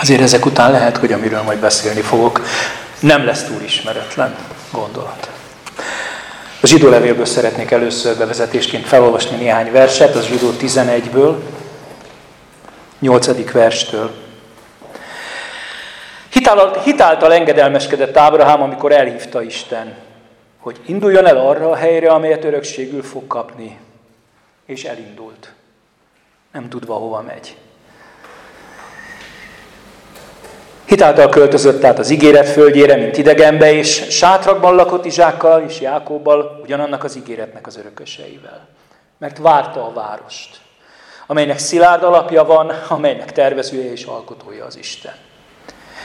Azért ezek után lehet, hogy amiről majd beszélni fogok, nem lesz túl ismeretlen gondolat. A zsidó levélből szeretnék először bevezetésként felolvasni néhány verset, az zsidó 11-ből, 8. verstől. Hitáltal engedelmeskedett Ábrahám, amikor elhívta Isten, hogy induljon el arra a helyre, amelyet örökségül fog kapni. És elindult. Nem tudva, hova megy. Hitáltal költözött át az ígéret földjére, mint idegenbe, és sátrakban lakott Izsákkal és Jákóbbal, ugyanannak az ígéretnek az örököseivel. Mert várta a várost, amelynek szilárd alapja van, amelynek tervezője és alkotója az Isten.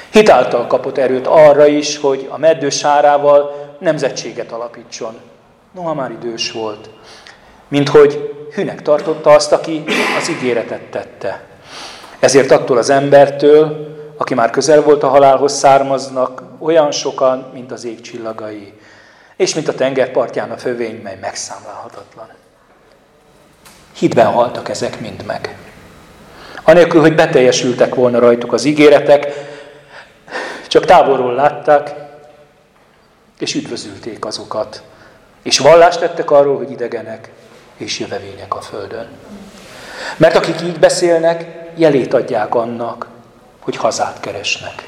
Hitáltal kapott erőt arra is, hogy a meddő sárával nemzetséget alapítson. Noha már idős volt, mint hogy hűnek tartotta azt, aki az ígéretet tette. Ezért attól az embertől, aki már közel volt a halálhoz, származnak olyan sokan, mint az ég csillagai, és mint a tengerpartján a fövény, mely megszámlálhatatlan. Hitben haltak ezek mind meg. Anélkül, hogy beteljesültek volna rajtuk az ígéretek, csak távolról látták, és üdvözülték azokat, és vallást tettek arról, hogy idegenek és jövevények a földön. Mert akik így beszélnek, jelét adják annak, hogy hazát keresnek.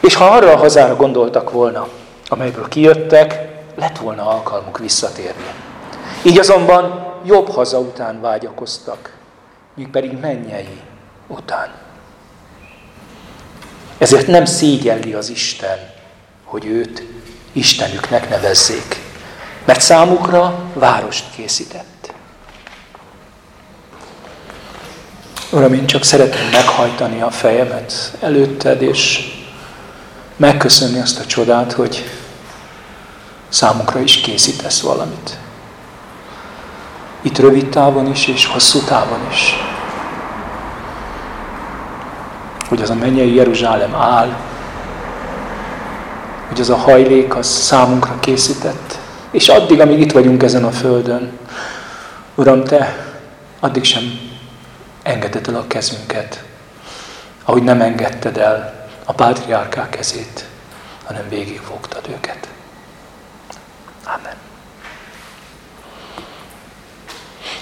És ha arra a hazára gondoltak volna, amelyből kijöttek, lett volna alkalmuk visszatérni. Így azonban jobb haza után vágyakoztak, míg pedig mennyei után. Ezért nem szégyelli az Isten, hogy őt Istenüknek nevezzék, mert számukra várost készített. Uram, én csak szeretném meghajtani a fejemet előtted, és megköszönni azt a csodát, hogy számukra is készítesz valamit. Itt rövid távon is, és hosszú távon is. Hogy az a mennyei Jeruzsálem áll, hogy az a hajlék az számunkra készített. És addig, amíg itt vagyunk ezen a földön, Uram, Te addig sem engedted el a kezünket, ahogy nem engedted el a pátriárkák kezét, hanem végigfogtad őket. Amen.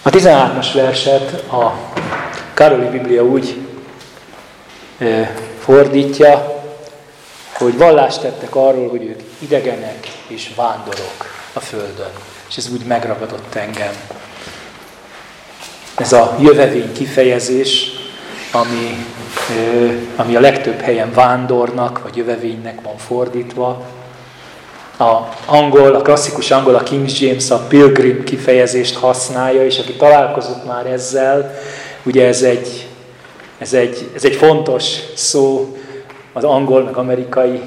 A 13-as verset a Karoli Biblia úgy fordítja, hogy vallást tettek arról, hogy ők idegenek és vándorok a Földön. És ez úgy megragadott engem. Ez a jövevény kifejezés, ami, ami a legtöbb helyen vándornak vagy jövevénynek van fordítva, a angol, a klasszikus angol, a King James a pilgrim kifejezést használja, és aki találkozott már ezzel, ugye ez egy, ez egy, ez egy fontos szó az angol, meg amerikai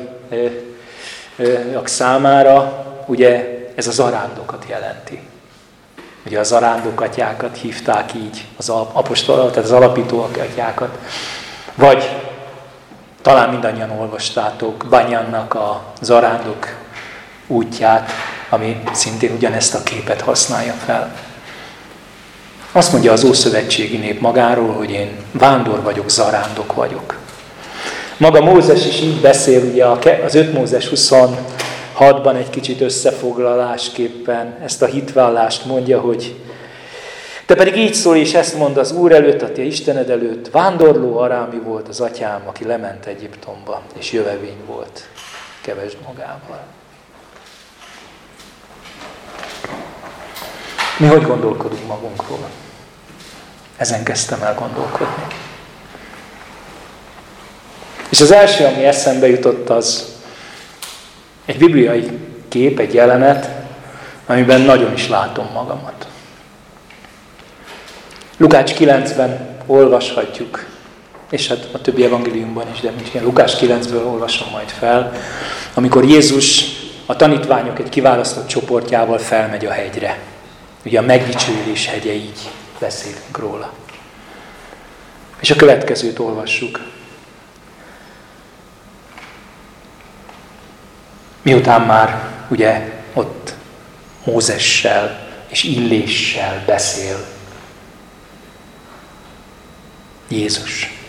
számára, ugye ez az arándokat jelenti. Ugye az atyákat hívták így, az apostol, tehát az alapító atyákat. Vagy talán mindannyian olvastátok Banyannak a zarándok útját, ami szintén ugyanezt a képet használja fel. Azt mondja az Ószövetségi nép magáról, hogy én vándor vagyok, zarándok vagyok. Maga Mózes is így beszél, ugye az 5 Mózes 26-ban egy kicsit összefoglalásképpen ezt a hitvállást mondja, hogy te pedig így szól, és ezt mond az Úr előtt, a te Istened előtt, vándorló arámi volt az atyám, aki lement Egyiptomba, és jövevény volt, kevesd magával. Mi hogy gondolkodunk magunkról? Ezen kezdtem el gondolkodni. És az első, ami eszembe jutott, az egy bibliai kép, egy jelenet, amiben nagyon is látom magamat. Lukács 9-ben olvashatjuk, és hát a többi evangéliumban is, de mint Lukács 9-ből olvasom majd fel, amikor Jézus a tanítványok egy kiválasztott csoportjával felmegy a hegyre. Ugye a megdicsőülés hegye így beszélünk róla. És a következőt olvassuk. Miután már ugye ott Mózessel és Illéssel beszél. Jézus.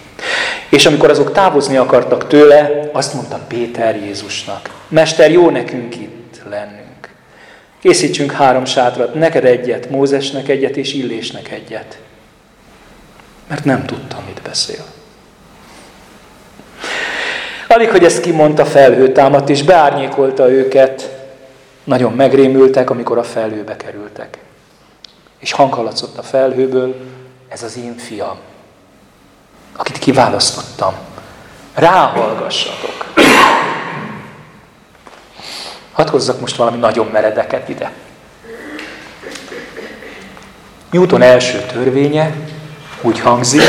És amikor azok távozni akartak tőle, azt mondta Péter Jézusnak, Mester, jó nekünk itt lennünk. Készítsünk három sátrat, neked egyet, Mózesnek egyet és Illésnek egyet. Mert nem tudta, mit beszél. Alig, hogy ezt kimondta, felhő támadt, és beárnyékolta őket. Nagyon megrémültek, amikor a felhőbe kerültek. És hanghaladszott a felhőből, ez az én fiam, akit kiválasztottam. Ráhallgassatok. Hadd hozzak most valami nagyon meredeket ide. Newton első törvénye úgy hangzik,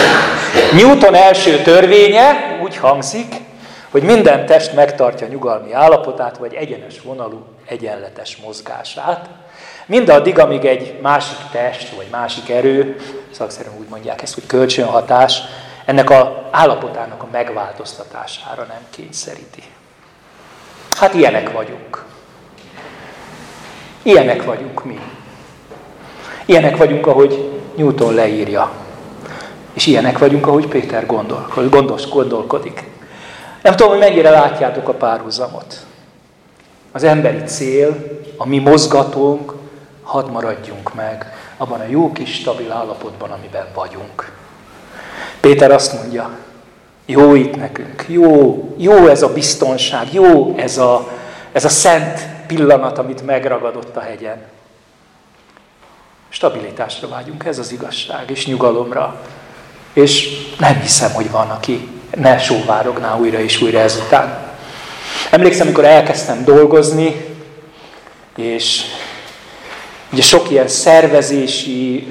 Newton első törvénye úgy hangzik, hogy minden test megtartja nyugalmi állapotát, vagy egyenes vonalú, egyenletes mozgását. Mindaddig, amíg egy másik test, vagy másik erő, szakszerűen úgy mondják ezt, hogy kölcsönhatás, ennek a állapotának a megváltoztatására nem kényszeríti. Hát ilyenek vagyunk. Ilyenek vagyunk mi. Ilyenek vagyunk, ahogy Newton leírja. És ilyenek vagyunk, ahogy Péter gondol, gondos, gondolkodik. Nem tudom, hogy mennyire látjátok a párhuzamot. Az emberi cél, a mi mozgatónk, hadd maradjunk meg abban a jó kis stabil állapotban, amiben vagyunk. Péter azt mondja, jó itt nekünk, jó, jó ez a biztonság, jó ez a, ez a szent pillanat, amit megragadott a hegyen. Stabilitásra vágyunk, ez az igazság, és nyugalomra. És nem hiszem, hogy van, aki ne sóvárogná újra és újra ezután. Emlékszem, amikor elkezdtem dolgozni, és ugye sok ilyen szervezési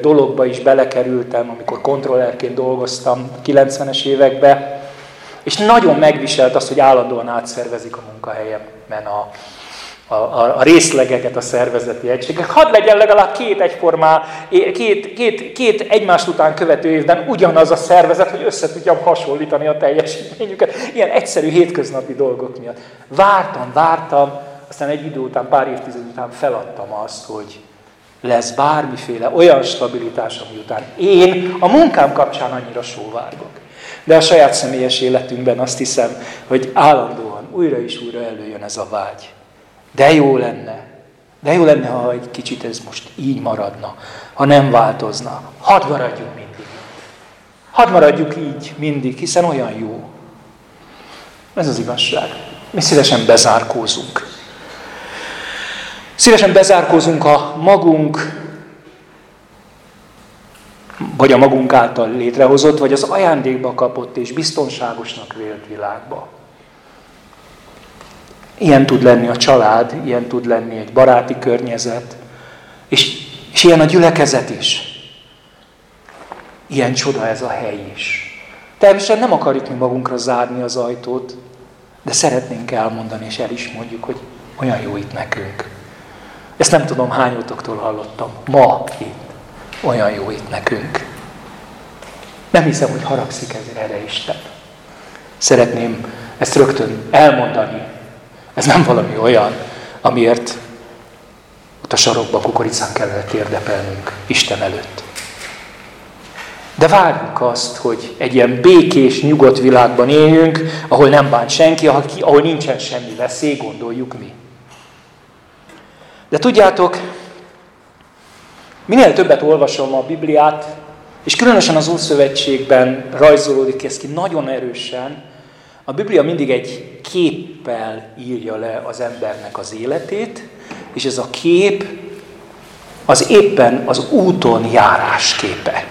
dologba is belekerültem, amikor kontrollerként dolgoztam 90-es években, és nagyon megviselt az, hogy állandóan átszervezik a munkahelyemen a, a, a, a részlegeket, a szervezeti egységek. Hadd legyen legalább két egyformá, két, két, két egymást után követő évben ugyanaz a szervezet, hogy össze tudjam hasonlítani a teljesítményüket. Ilyen egyszerű hétköznapi dolgok miatt. Vártam, vártam, aztán egy idő után, pár évtized után feladtam azt, hogy lesz bármiféle olyan stabilitás, ami után én a munkám kapcsán annyira sóvárgok. De a saját személyes életünkben azt hiszem, hogy állandóan újra és újra előjön ez a vágy. De jó lenne, de jó lenne, ha egy kicsit ez most így maradna, ha nem változna. Hadd maradjunk mindig. Hadd maradjuk így mindig, hiszen olyan jó. Ez az igazság. Mi szívesen bezárkózunk. Szívesen bezárkózunk a magunk, vagy a magunk által létrehozott, vagy az ajándékba kapott és biztonságosnak vélt világba. Ilyen tud lenni a család, ilyen tud lenni egy baráti környezet, és, és ilyen a gyülekezet is. Ilyen csoda ez a hely is. Természetesen nem akarjuk mi magunkra zárni az ajtót, de szeretnénk elmondani, és el is mondjuk, hogy olyan jó itt nekünk. Ezt nem tudom, hányotoktól hallottam. Ma itt. Olyan jó itt nekünk. Nem hiszem, hogy haragszik ez erre Isten. Szeretném ezt rögtön elmondani, ez nem valami olyan, amiért ott a sarokba kukoricán kellene térdepelnünk Isten előtt. De várjuk azt, hogy egy ilyen békés, nyugodt világban éljünk, ahol nem bánt senki, ahol nincsen semmi veszély, gondoljuk mi. De tudjátok, minél többet olvasom a Bibliát, és különösen az Ószövetségben rajzolódik ez ki nagyon erősen, a Biblia mindig egy képpel írja le az embernek az életét, és ez a kép az éppen az úton járás képe.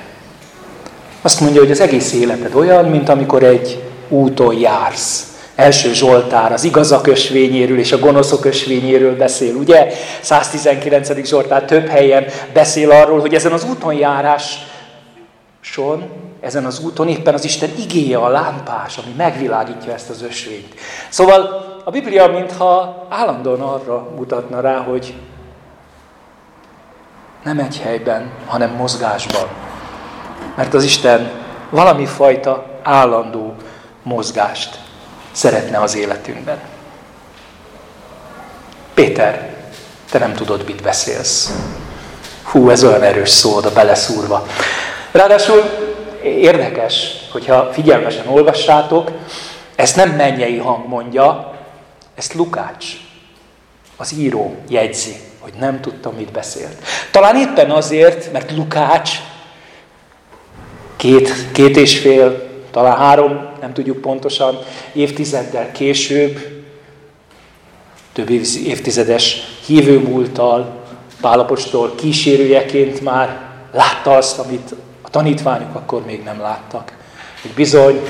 Azt mondja, hogy az egész életed olyan, mint amikor egy úton jársz. Első Zsoltár az igazak ösvényéről és a gonoszok ösvényéről beszél, ugye? 119. Zsoltár több helyen beszél arról, hogy ezen az úton járás son, ezen az úton éppen az Isten igéje a lámpás, ami megvilágítja ezt az ösvényt. Szóval a Biblia mintha állandóan arra mutatna rá, hogy nem egy helyben, hanem mozgásban. Mert az Isten valami fajta állandó mozgást szeretne az életünkben. Péter, te nem tudod, mit beszélsz. Hú, ez olyan erős szó oda beleszúrva. Ráadásul érdekes, hogyha figyelmesen olvassátok, ezt nem mennyei hang mondja, ezt Lukács, az író jegyzi, hogy nem tudta, mit beszélt. Talán éppen azért, mert Lukács két, két és fél, talán három, nem tudjuk pontosan, évtizeddel később, több évtizedes hívőmúltal, Pálapostól kísérőjeként már látta azt, amit a tanítványok akkor még nem láttak. Hogy bizony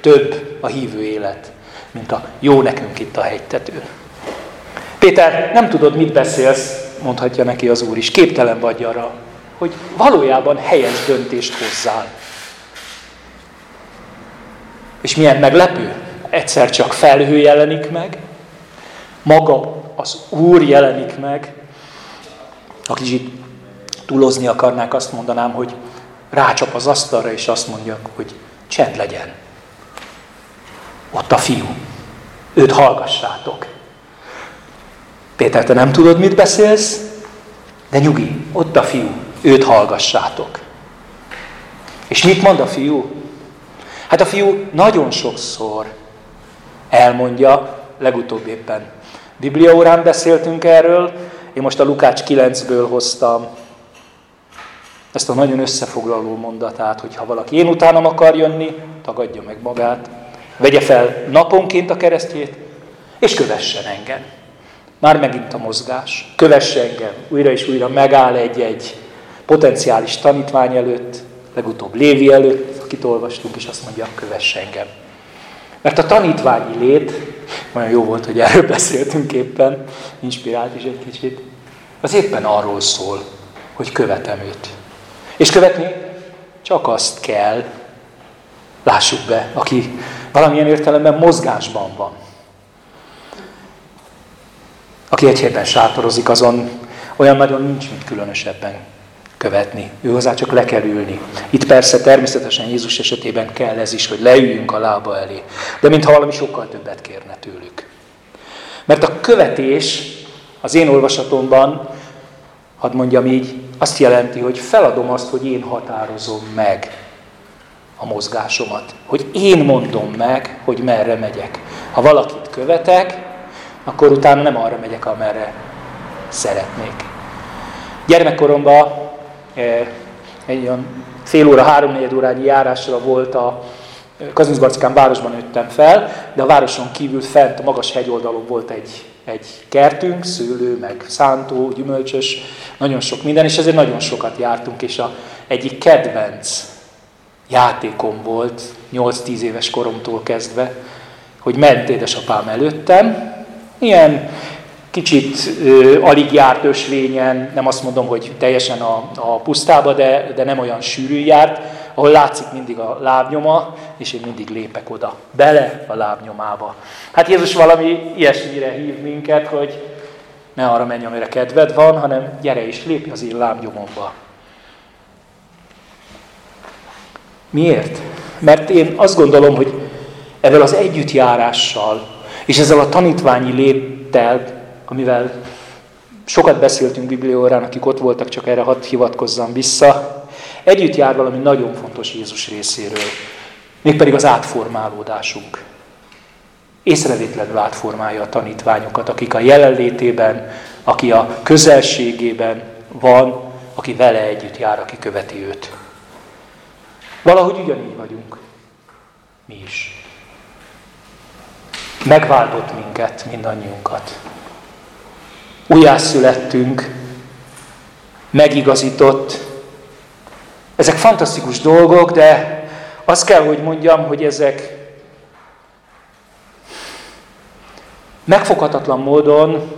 több a hívő élet, mint a jó nekünk itt a hegytetőn. Péter, nem tudod, mit beszélsz, mondhatja neki az Úr is. Képtelen vagy arra, hogy valójában helyes döntést hozzál. És milyen meglepő? Egyszer csak felhő jelenik meg, maga az Úr jelenik meg. Ha kicsit túlozni akarnák, azt mondanám, hogy rácsap az asztalra, és azt mondja, hogy csend legyen. Ott a fiú. Őt hallgassátok. Péter, te nem tudod, mit beszélsz? De nyugi, ott a fiú. Őt hallgassátok. És mit mond a fiú? Hát a fiú nagyon sokszor elmondja, legutóbb éppen Biblia órán beszéltünk erről, én most a Lukács 9-ből hoztam ezt a nagyon összefoglaló mondatát, hogy ha valaki én utánam akar jönni, tagadja meg magát, vegye fel naponként a keresztjét, és kövessen engem. Már megint a mozgás. Kövesse engem. Újra és újra megáll egy-egy potenciális tanítvány előtt, legutóbb Lévi előtt, akit olvastunk, és azt mondja, kövesse engem. Mert a tanítványi lét, olyan jó volt, hogy erről beszéltünk éppen, inspirált is egy kicsit, az éppen arról szól, hogy követem őt. És követni csak azt kell, lássuk be, aki valamilyen értelemben mozgásban van. Aki egy héten sátorozik, azon olyan nagyon nincs, mint különösebben követni. Ő hozzá csak le kell ülni. Itt persze természetesen Jézus esetében kell ez is, hogy leüljünk a lába elé. De mintha valami sokkal többet kérne tőlük. Mert a követés az én olvasatomban, hadd mondjam így, azt jelenti, hogy feladom azt, hogy én határozom meg a mozgásomat. Hogy én mondom meg, hogy merre megyek. Ha valakit követek, akkor utána nem arra megyek, amerre szeretnék. Gyermekkoromban eh, egy olyan fél óra, három órányi járásra volt a Kazincbarcikán városban nőttem fel, de a városon kívül fent a magas hegyoldalon volt egy, egy kertünk, szőlő, meg szántó, gyümölcsös, nagyon sok minden, és ezért nagyon sokat jártunk, és a egyik kedvenc játékom volt, 8-10 éves koromtól kezdve, hogy ment édesapám előttem, ilyen kicsit ö, alig járt ösvényen, nem azt mondom, hogy teljesen a, a pusztába, de, de nem olyan sűrű járt, ahol látszik mindig a lábnyoma, és én mindig lépek oda, bele a lábnyomába. Hát Jézus valami ilyesmire hív minket, hogy ne arra menj, amire kedved van, hanem gyere és lépj az én lábnyomomba. Miért? Mert én azt gondolom, hogy ezzel az együttjárással, és ezzel a tanítványi léttel, amivel sokat beszéltünk Bibliórán, akik ott voltak, csak erre hadd hivatkozzam vissza, együtt jár valami nagyon fontos Jézus részéről, mégpedig az átformálódásunk. Észrevétlenül átformálja a tanítványokat, akik a jelenlétében, aki a közelségében van, aki vele együtt jár, aki követi őt. Valahogy ugyanígy vagyunk. Mi is. Megváltott minket, mindannyiunkat. Újjászülettünk, megigazított. Ezek fantasztikus dolgok, de azt kell, hogy mondjam, hogy ezek megfoghatatlan módon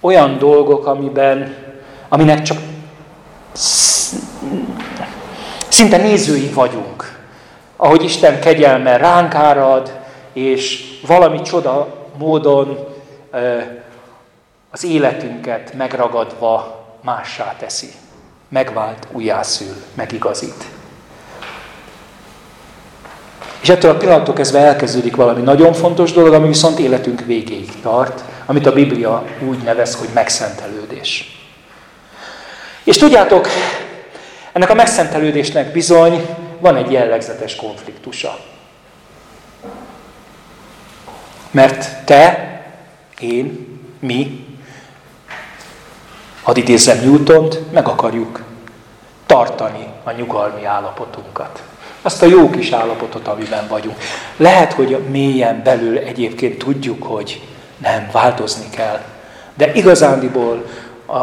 olyan dolgok, amiben, aminek csak Szinte nézői vagyunk. Ahogy Isten kegyelme ránk árad, és valami csoda módon az életünket megragadva mássá teszi. Megvált, újjászül, megigazít. És ettől a pillanattól kezdve elkezdődik valami nagyon fontos dolog, ami viszont életünk végéig tart, amit a Biblia úgy nevez, hogy megszentelődés. És tudjátok, ennek a megszentelődésnek bizony van egy jellegzetes konfliktusa. Mert te, én, mi, hadd idézzem Newtont, meg akarjuk tartani a nyugalmi állapotunkat. Azt a jó kis állapotot, amiben vagyunk. Lehet, hogy mélyen belül egyébként tudjuk, hogy nem, változni kell. De igazándiból a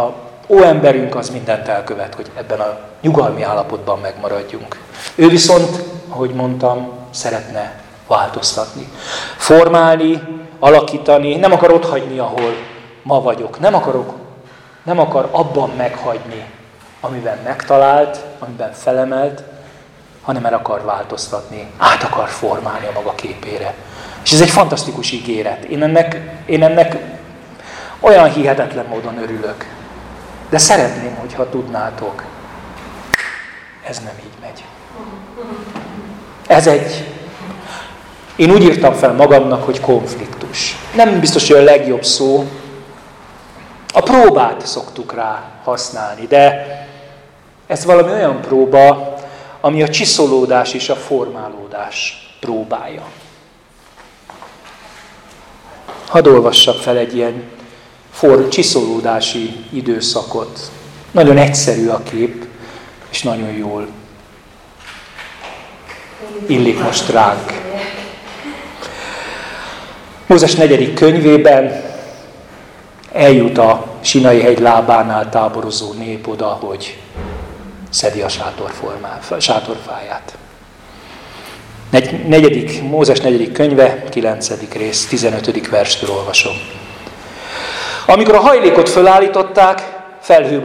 ó emberünk az mindent elkövet, hogy ebben a nyugalmi állapotban megmaradjunk. Ő viszont, ahogy mondtam, szeretne változtatni. Formálni, alakítani, nem akar ott hagyni, ahol ma vagyok. Nem, akarok, nem akar abban meghagyni, amiben megtalált, amiben felemelt, hanem el akar változtatni, át akar formálni a maga képére. És ez egy fantasztikus ígéret. Én ennek, én ennek olyan hihetetlen módon örülök. De szeretném, hogyha tudnátok, ez nem így megy. Ez egy, én úgy írtam fel magamnak, hogy konfliktus. Nem biztos, hogy a legjobb szó. A próbát szoktuk rá használni, de ez valami olyan próba, ami a csiszolódás és a formálódás próbája. Hadd olvassak fel egy ilyen for, csiszolódási időszakot. Nagyon egyszerű a kép, és nagyon jól illik most ránk. Mózes negyedik könyvében eljut a Sinai hegy lábánál táborozó nép oda, hogy szedi a sátorfáját. Negyedik, Mózes negyedik könyve, kilencedik rész, 15. verstől olvasom. Amikor a hajlékot fölállították, felhő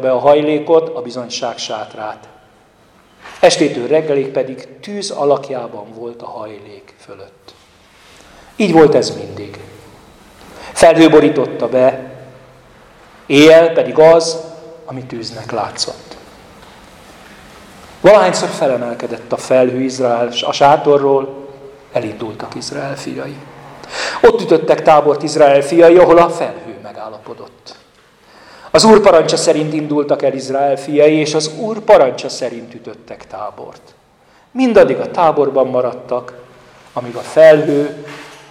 be a hajlékot, a bizonyság sátrát. Estétől reggelig pedig tűz alakjában volt a hajlék fölött. Így volt ez mindig. Felhő borította be, éjjel pedig az, ami tűznek látszott. Valahányszor felemelkedett a felhő Izrael a sátorról, elindultak Izrael fiai. Ott ütöttek tábort Izrael fiai, ahol a felhő megállapodott. Az Úr parancsa szerint indultak el Izrael fiai, és az Úr parancsa szerint ütöttek tábort. Mindaddig a táborban maradtak, amíg a felhő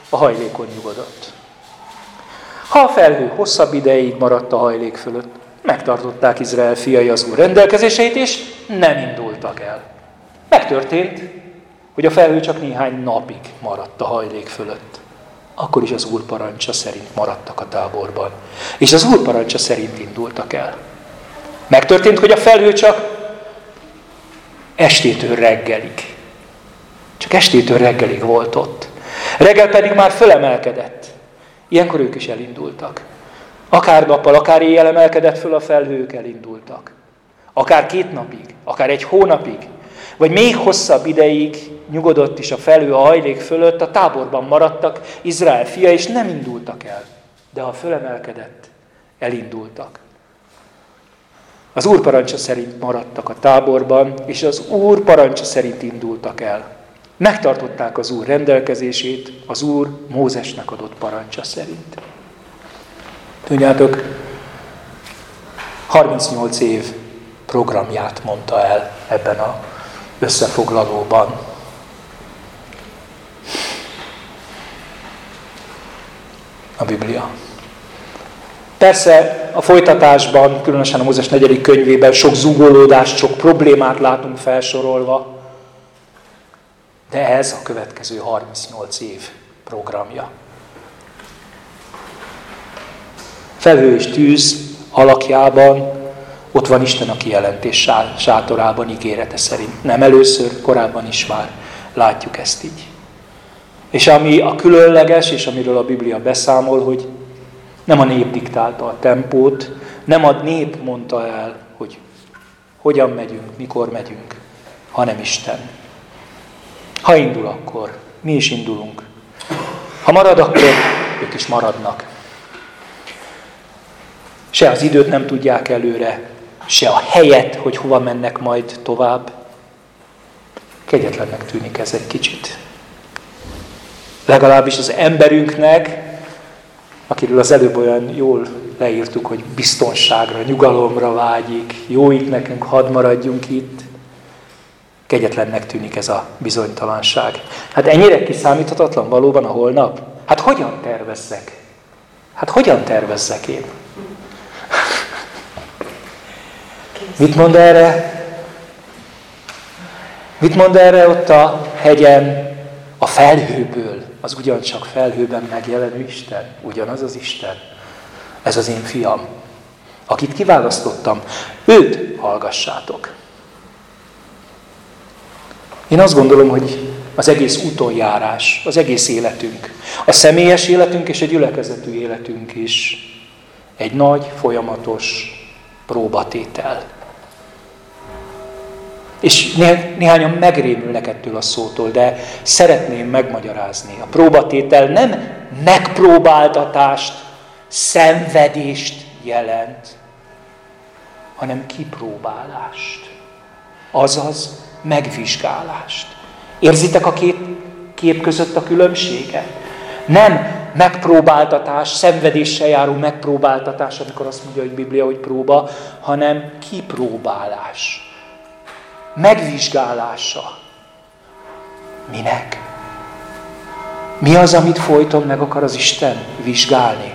a hajlékon nyugodott. Ha a felhő hosszabb ideig maradt a hajlék fölött, megtartották Izrael fiai az Úr rendelkezéseit, és nem indultak el. Megtörtént, hogy a felhő csak néhány napig maradt a hajlék fölött. Akkor is az Úr parancsa szerint maradtak a táborban. És az Úr parancsa szerint indultak el. Megtörtént, hogy a felhő csak estétől reggelig. Csak estétől reggelig volt ott. Reggel pedig már fölemelkedett. Ilyenkor ők is elindultak. Akár nappal, akár éjjel emelkedett föl a felhők, elindultak. Akár két napig, akár egy hónapig, vagy még hosszabb ideig nyugodott is a felhő a hajlék fölött, a táborban maradtak Izrael fia, és nem indultak el. De ha fölemelkedett, elindultak. Az Úr parancsa szerint maradtak a táborban, és az Úr parancsa szerint indultak el. Megtartották az Úr rendelkezését, az Úr Mózesnek adott parancsa szerint. Tudjátok, 38 év programját mondta el ebben a összefoglalóban. A Biblia. Persze a folytatásban, különösen a Mózes negyedik könyvében sok zugolódást, sok problémát látunk felsorolva, de ez a következő 38 év programja. Felhő és tűz alakjában ott van Isten a kijelentés sátorában ígérete szerint. Nem először, korábban is már látjuk ezt így. És ami a különleges, és amiről a Biblia beszámol, hogy nem a nép diktálta a tempót, nem a nép mondta el, hogy hogyan megyünk, mikor megyünk, hanem Isten. Ha indul, akkor mi is indulunk. Ha marad, akkor ők is maradnak. Se az időt nem tudják előre, se a helyet, hogy hova mennek majd tovább. Kegyetlennek tűnik ez egy kicsit. Legalábbis az emberünknek, akiről az előbb olyan jól leírtuk, hogy biztonságra, nyugalomra vágyik, jó itt nekünk, hadd maradjunk itt. Kegyetlennek tűnik ez a bizonytalanság. Hát ennyire kiszámíthatatlan valóban a holnap? Hát hogyan tervezzek? Hát hogyan tervezzek én? Mit mond erre? Mit mond erre ott a hegyen, a felhőből, az ugyancsak felhőben megjelenő Isten? Ugyanaz az Isten. Ez az én fiam, akit kiválasztottam. Őt hallgassátok. Én azt gondolom, hogy az egész utonjárás, az egész életünk, a személyes életünk és a gyülekezetű életünk is egy nagy, folyamatos próbatétel. És néhányan megrémülnek ettől a szótól, de szeretném megmagyarázni. A próbatétel nem megpróbáltatást, szenvedést jelent, hanem kipróbálást. Azaz megvizsgálást. Érzitek a két kép között a különbséget? Nem megpróbáltatás, szenvedéssel járó megpróbáltatás, amikor azt mondja, hogy Biblia, hogy próba, hanem kipróbálás. Megvizsgálása. Minek? Mi az, amit folyton meg akar az Isten vizsgálni?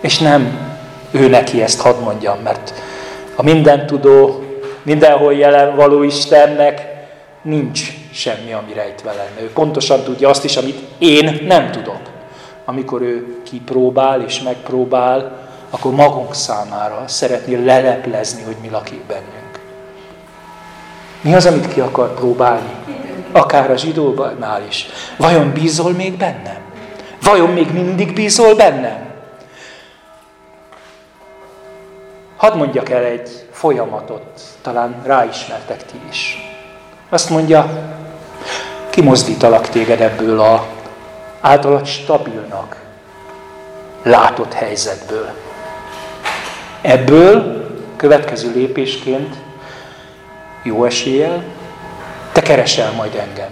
És nem ő neki ezt hadd mondjam, mert a mindentudó, mindenhol jelen való Istennek nincs semmi, ami rejtve lenne. Ő pontosan tudja azt is, amit én nem tudok. Amikor ő kipróbál és megpróbál, akkor magunk számára szeretné leleplezni, hogy mi lakik bennünk. Mi az, amit ki akar próbálni? Akár a zsidónál is. Vajon bízol még bennem? Vajon még mindig bízol bennem? Hadd mondjak el egy folyamatot, talán ráismertek ti is. Azt mondja, kimozdítalak téged ebből a általad stabilnak látott helyzetből. Ebből következő lépésként jó eséllyel te keresel majd engem.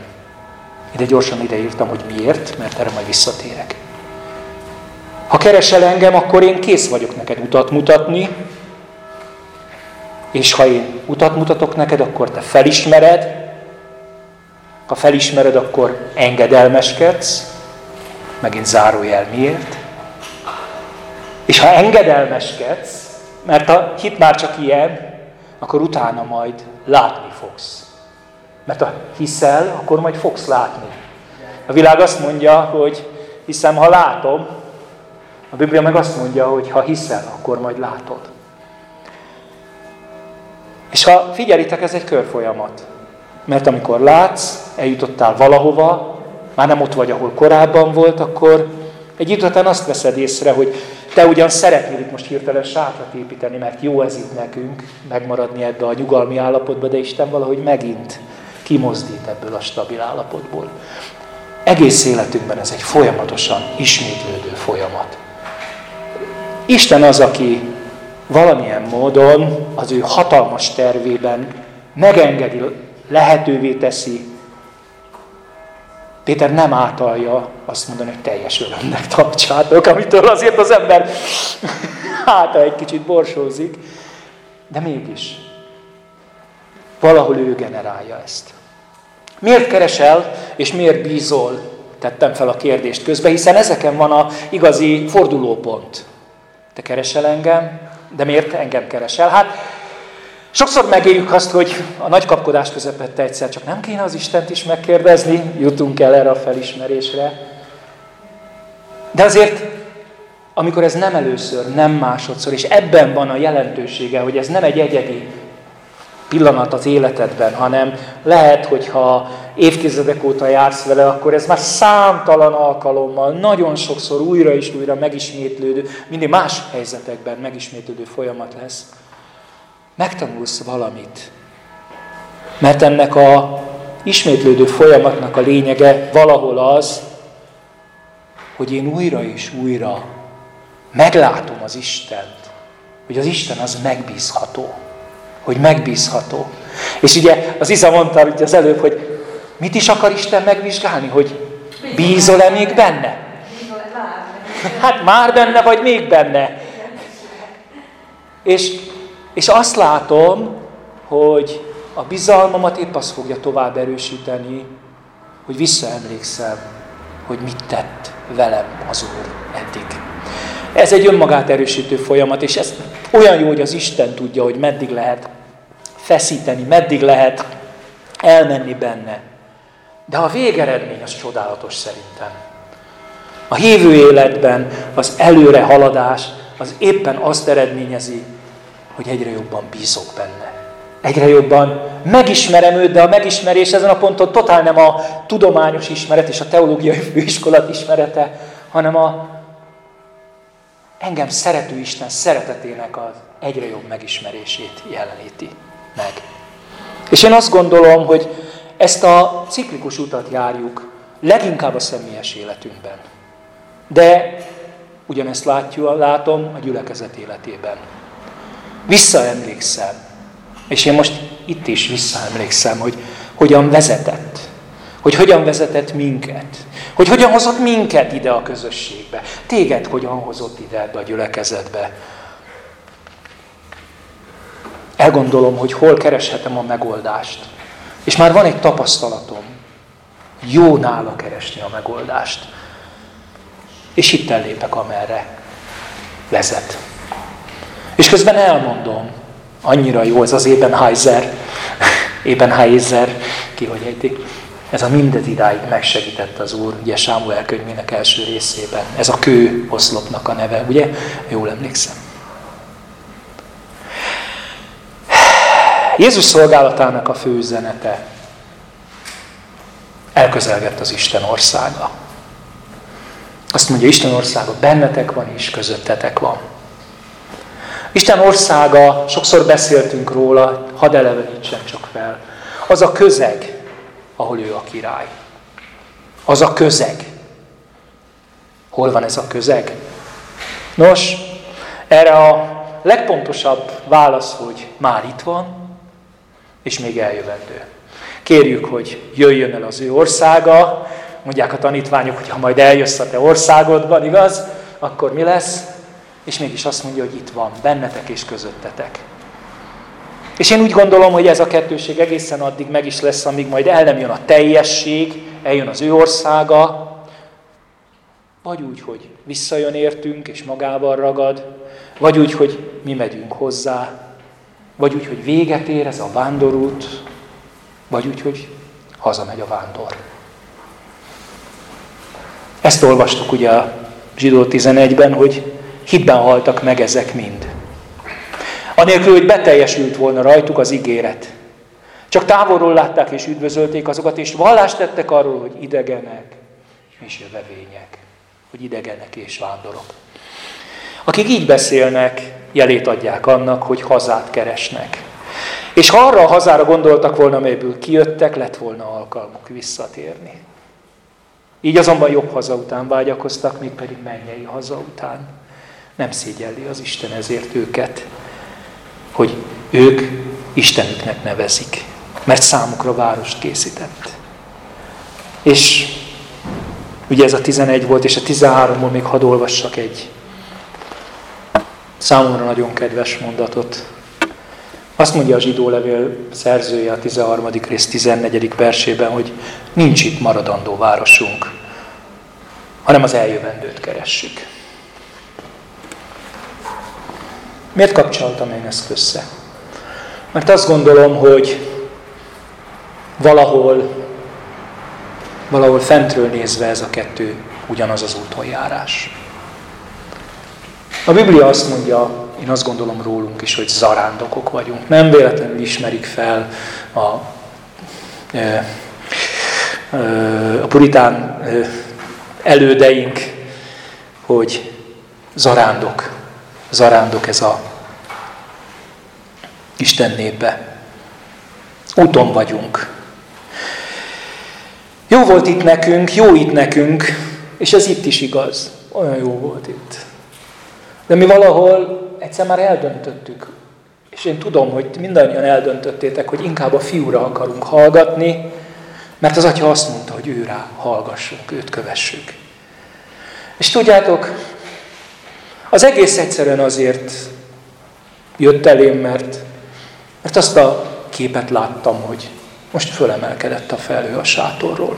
Ide gyorsan ideírtam, hogy miért, mert erre majd visszatérek. Ha keresel engem, akkor én kész vagyok neked utat mutatni, és ha én utat mutatok neked, akkor te felismered, ha felismered, akkor engedelmeskedsz, megint zárójel miért. És ha engedelmeskedsz, mert a hit már csak ilyen, akkor utána majd látni fogsz. Mert ha hiszel, akkor majd fogsz látni. A világ azt mondja, hogy hiszem, ha látom, a Biblia meg azt mondja, hogy ha hiszel, akkor majd látod. És ha figyelitek, ez egy körfolyamat. Mert amikor látsz, eljutottál valahova, már nem ott vagy, ahol korábban volt, akkor egy idő után azt veszed észre, hogy te ugyan szeretnél itt most hirtelen sátrat építeni, mert jó ez itt nekünk, megmaradni ebbe a nyugalmi állapotba, de Isten valahogy megint kimozdít ebből a stabil állapotból. Egész életünkben ez egy folyamatosan ismétlődő folyamat. Isten az, aki valamilyen módon az ő hatalmas tervében megengedi, lehetővé teszi. Péter nem átalja azt mondani, hogy teljes örömnek tartsátok, amitől azért az ember hát egy kicsit borsózik, de mégis valahol ő generálja ezt. Miért keresel, és miért bízol? Tettem fel a kérdést közben, hiszen ezeken van a igazi fordulópont. Te keresel engem, de miért engem keresel? Hát sokszor megéljük azt, hogy a nagy kapkodás közepette egyszer csak nem kéne az Istent is megkérdezni, jutunk el erre a felismerésre. De azért, amikor ez nem először, nem másodszor, és ebben van a jelentősége, hogy ez nem egy egyedi pillanat az életedben, hanem lehet, hogyha évtizedek óta jársz vele, akkor ez már számtalan alkalommal, nagyon sokszor újra és újra megismétlődő, mindig más helyzetekben megismétlődő folyamat lesz. Megtanulsz valamit. Mert ennek a ismétlődő folyamatnak a lényege valahol az, hogy én újra és újra meglátom az Istent, hogy az Isten az megbízható hogy megbízható. És ugye az Iza mondta hogy az előbb, hogy mit is akar Isten megvizsgálni, hogy bízol-e még benne? Hát már benne, vagy még benne. És, és azt látom, hogy a bizalmamat épp az fogja tovább erősíteni, hogy visszaemlékszem, hogy mit tett velem az Úr eddig. Ez egy önmagát erősítő folyamat, és ez olyan jó, hogy az Isten tudja, hogy meddig lehet feszíteni, meddig lehet elmenni benne. De a végeredmény az csodálatos szerintem. A hívő életben az előre haladás az éppen azt eredményezi, hogy egyre jobban bízok benne. Egyre jobban megismerem őt, de a megismerés ezen a ponton totál nem a tudományos ismeret és a teológiai főiskolat ismerete, hanem a engem szerető Isten szeretetének az egyre jobb megismerését jeleníti meg. És én azt gondolom, hogy ezt a ciklikus utat járjuk leginkább a személyes életünkben. De ugyanezt látjuk, látom a gyülekezet életében. Visszaemlékszem, és én most itt is visszaemlékszem, hogy hogyan vezetett, hogy hogyan vezetett minket, hogy hogyan hozott minket ide a közösségbe, téged hogyan hozott ide ebbe a gyülekezetbe. Elgondolom, hogy hol kereshetem a megoldást. És már van egy tapasztalatom. Jó nála keresni a megoldást. És itt lépek, amerre vezet. És közben elmondom, annyira jó ez az Ebenheiser, Ebenheiser, ki hogy ejtik, ez a mindez idáig megsegített az Úr, ugye Sámuel könyvének első részében. Ez a kő oszlopnak a neve, ugye? Jól emlékszem. Jézus szolgálatának a fő üzenete elközelgett az Isten országa. Azt mondja, Isten országa bennetek van és közöttetek van. Isten országa, sokszor beszéltünk róla, hadd elevenítsem csak fel. Az a közeg, ahol ő a király. Az a közeg. Hol van ez a közeg? Nos, erre a legpontosabb válasz, hogy már itt van, és még eljövendő. Kérjük, hogy jöjjön el az ő országa, mondják a tanítványok, hogy ha majd eljössz a te országodban, igaz? Akkor mi lesz? És mégis azt mondja, hogy itt van, bennetek és közöttetek. És én úgy gondolom, hogy ez a kettőség egészen addig meg is lesz, amíg majd el nem jön a teljesség, eljön az ő országa, vagy úgy, hogy visszajön értünk, és magával ragad, vagy úgy, hogy mi megyünk hozzá, vagy úgy, hogy véget ér ez a vándorút, vagy úgy, hogy hazamegy a vándor. Ezt olvastuk ugye a zsidó 11-ben, hogy hitben haltak meg ezek mind. Anélkül, hogy beteljesült volna rajtuk az ígéret. Csak távolról látták és üdvözölték azokat, és vallást tettek arról, hogy idegenek és jövevények. Hogy idegenek és vándorok. Akik így beszélnek, jelét adják annak, hogy hazát keresnek. És ha arra a hazára gondoltak volna, amelyből kijöttek, lett volna alkalmuk visszatérni. Így azonban jobb haza után vágyakoztak, még pedig mennyei haza után. Nem szégyelli az Isten ezért őket, hogy ők Istenüknek nevezik, mert számukra várost készített. És ugye ez a 11 volt, és a 13-ból még hadd olvassak egy számomra nagyon kedves mondatot. Azt mondja a zsidó levél szerzője a 13. rész 14. versében, hogy nincs itt maradandó városunk, hanem az eljövendőt keressük. Miért kapcsoltam én ezt össze? Mert azt gondolom, hogy valahol, valahol fentről nézve ez a kettő ugyanaz az úton járás. A Biblia azt mondja, én azt gondolom rólunk is, hogy zarándokok vagyunk. Nem véletlenül ismerik fel a, a puritán elődeink, hogy zarándok. Zarándok ez a Isten népe. Úton vagyunk. Jó volt itt nekünk, jó itt nekünk, és ez itt is igaz. Olyan jó volt itt. De mi valahol egyszer már eldöntöttük, és én tudom, hogy mindannyian eldöntöttétek, hogy inkább a fiúra akarunk hallgatni, mert az atya azt mondta, hogy ő rá hallgassunk, őt kövessük. És tudjátok, az egész egyszerűen azért jött elém, mert, mert azt a képet láttam, hogy most fölemelkedett a felhő a sátorról.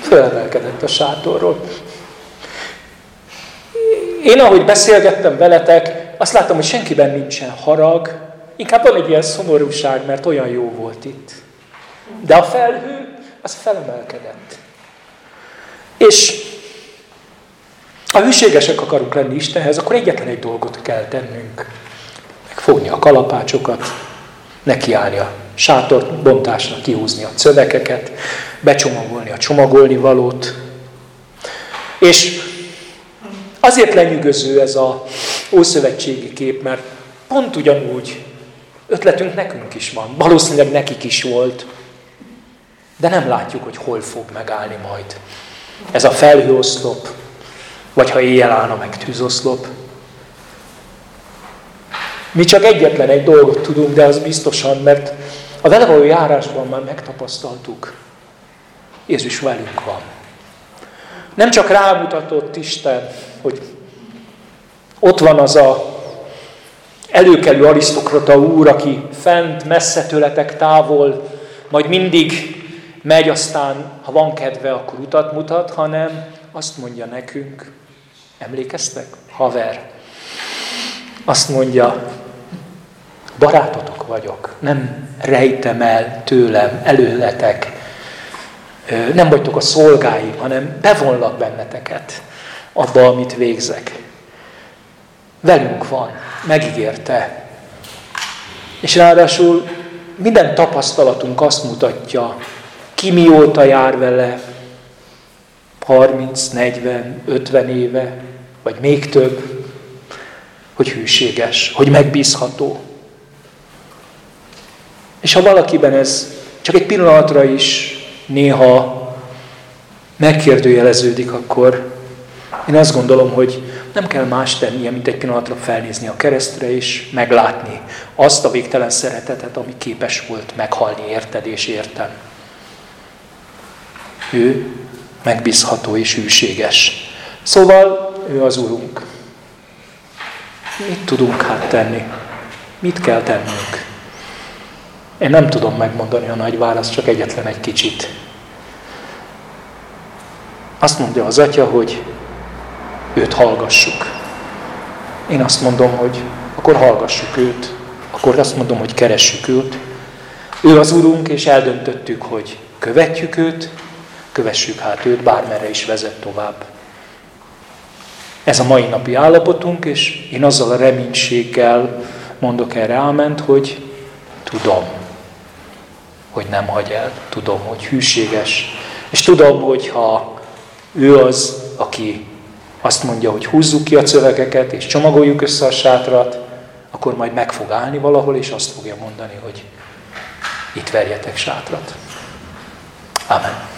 Fölemelkedett a sátorról. Én, ahogy beszélgettem veletek, azt láttam, hogy senkiben nincsen harag, inkább van egy ilyen szomorúság, mert olyan jó volt itt. De a felhő, az felemelkedett. És ha hűségesek akarunk lenni Istenhez, akkor egyetlen egy dolgot kell tennünk. Megfogni a kalapácsokat, nekiállni a sátor bontásnak, kihúzni a cövekeket, becsomagolni a csomagolni valót. És azért lenyűgöző ez a ószövetségi kép, mert pont ugyanúgy ötletünk nekünk is van. Valószínűleg nekik is volt. De nem látjuk, hogy hol fog megállni majd. Ez a felhőoszlop, vagy ha éjjel állna meg tűzoszlop. Mi csak egyetlen egy dolgot tudunk, de az biztosan, mert a vele való járásban már megtapasztaltuk. Jézus velünk van. Nem csak rámutatott Isten, hogy ott van az a előkelő arisztokrata úr, aki fent, messze tőletek távol, majd mindig megy, aztán, ha van kedve, akkor utat mutat, hanem azt mondja nekünk, emlékeztek? Haver. Azt mondja, barátotok vagyok, nem rejtem el tőlem, előletek, nem vagytok a szolgái, hanem bevonlak benneteket abba, amit végzek. Velünk van, megígérte. És ráadásul minden tapasztalatunk azt mutatja, ki mióta jár vele, 30, 40, 50 éve, vagy még több, hogy hűséges, hogy megbízható. És ha valakiben ez csak egy pillanatra is néha megkérdőjeleződik, akkor én azt gondolom, hogy nem kell más tennie, mint egy pillanatra felnézni a keresztre, és meglátni azt a végtelen szeretetet, ami képes volt meghalni érted és értem. Ő megbízható és hűséges. Szóval ő az Urunk. Mit tudunk hát tenni? Mit kell tennünk? Én nem tudom megmondani a nagy választ, csak egyetlen egy kicsit. Azt mondja az atya, hogy őt hallgassuk. Én azt mondom, hogy akkor hallgassuk őt, akkor azt mondom, hogy keressük őt. Ő az Urunk, és eldöntöttük, hogy követjük őt, kövessük hát őt, bármerre is vezet tovább. Ez a mai napi állapotunk, és én azzal a reménységgel mondok erre áment, hogy tudom, hogy nem hagy el, tudom, hogy hűséges, és tudom, hogy ha ő az, aki azt mondja, hogy húzzuk ki a cövekeket, és csomagoljuk össze a sátrat, akkor majd meg fog állni valahol, és azt fogja mondani, hogy itt verjetek sátrat. Amen.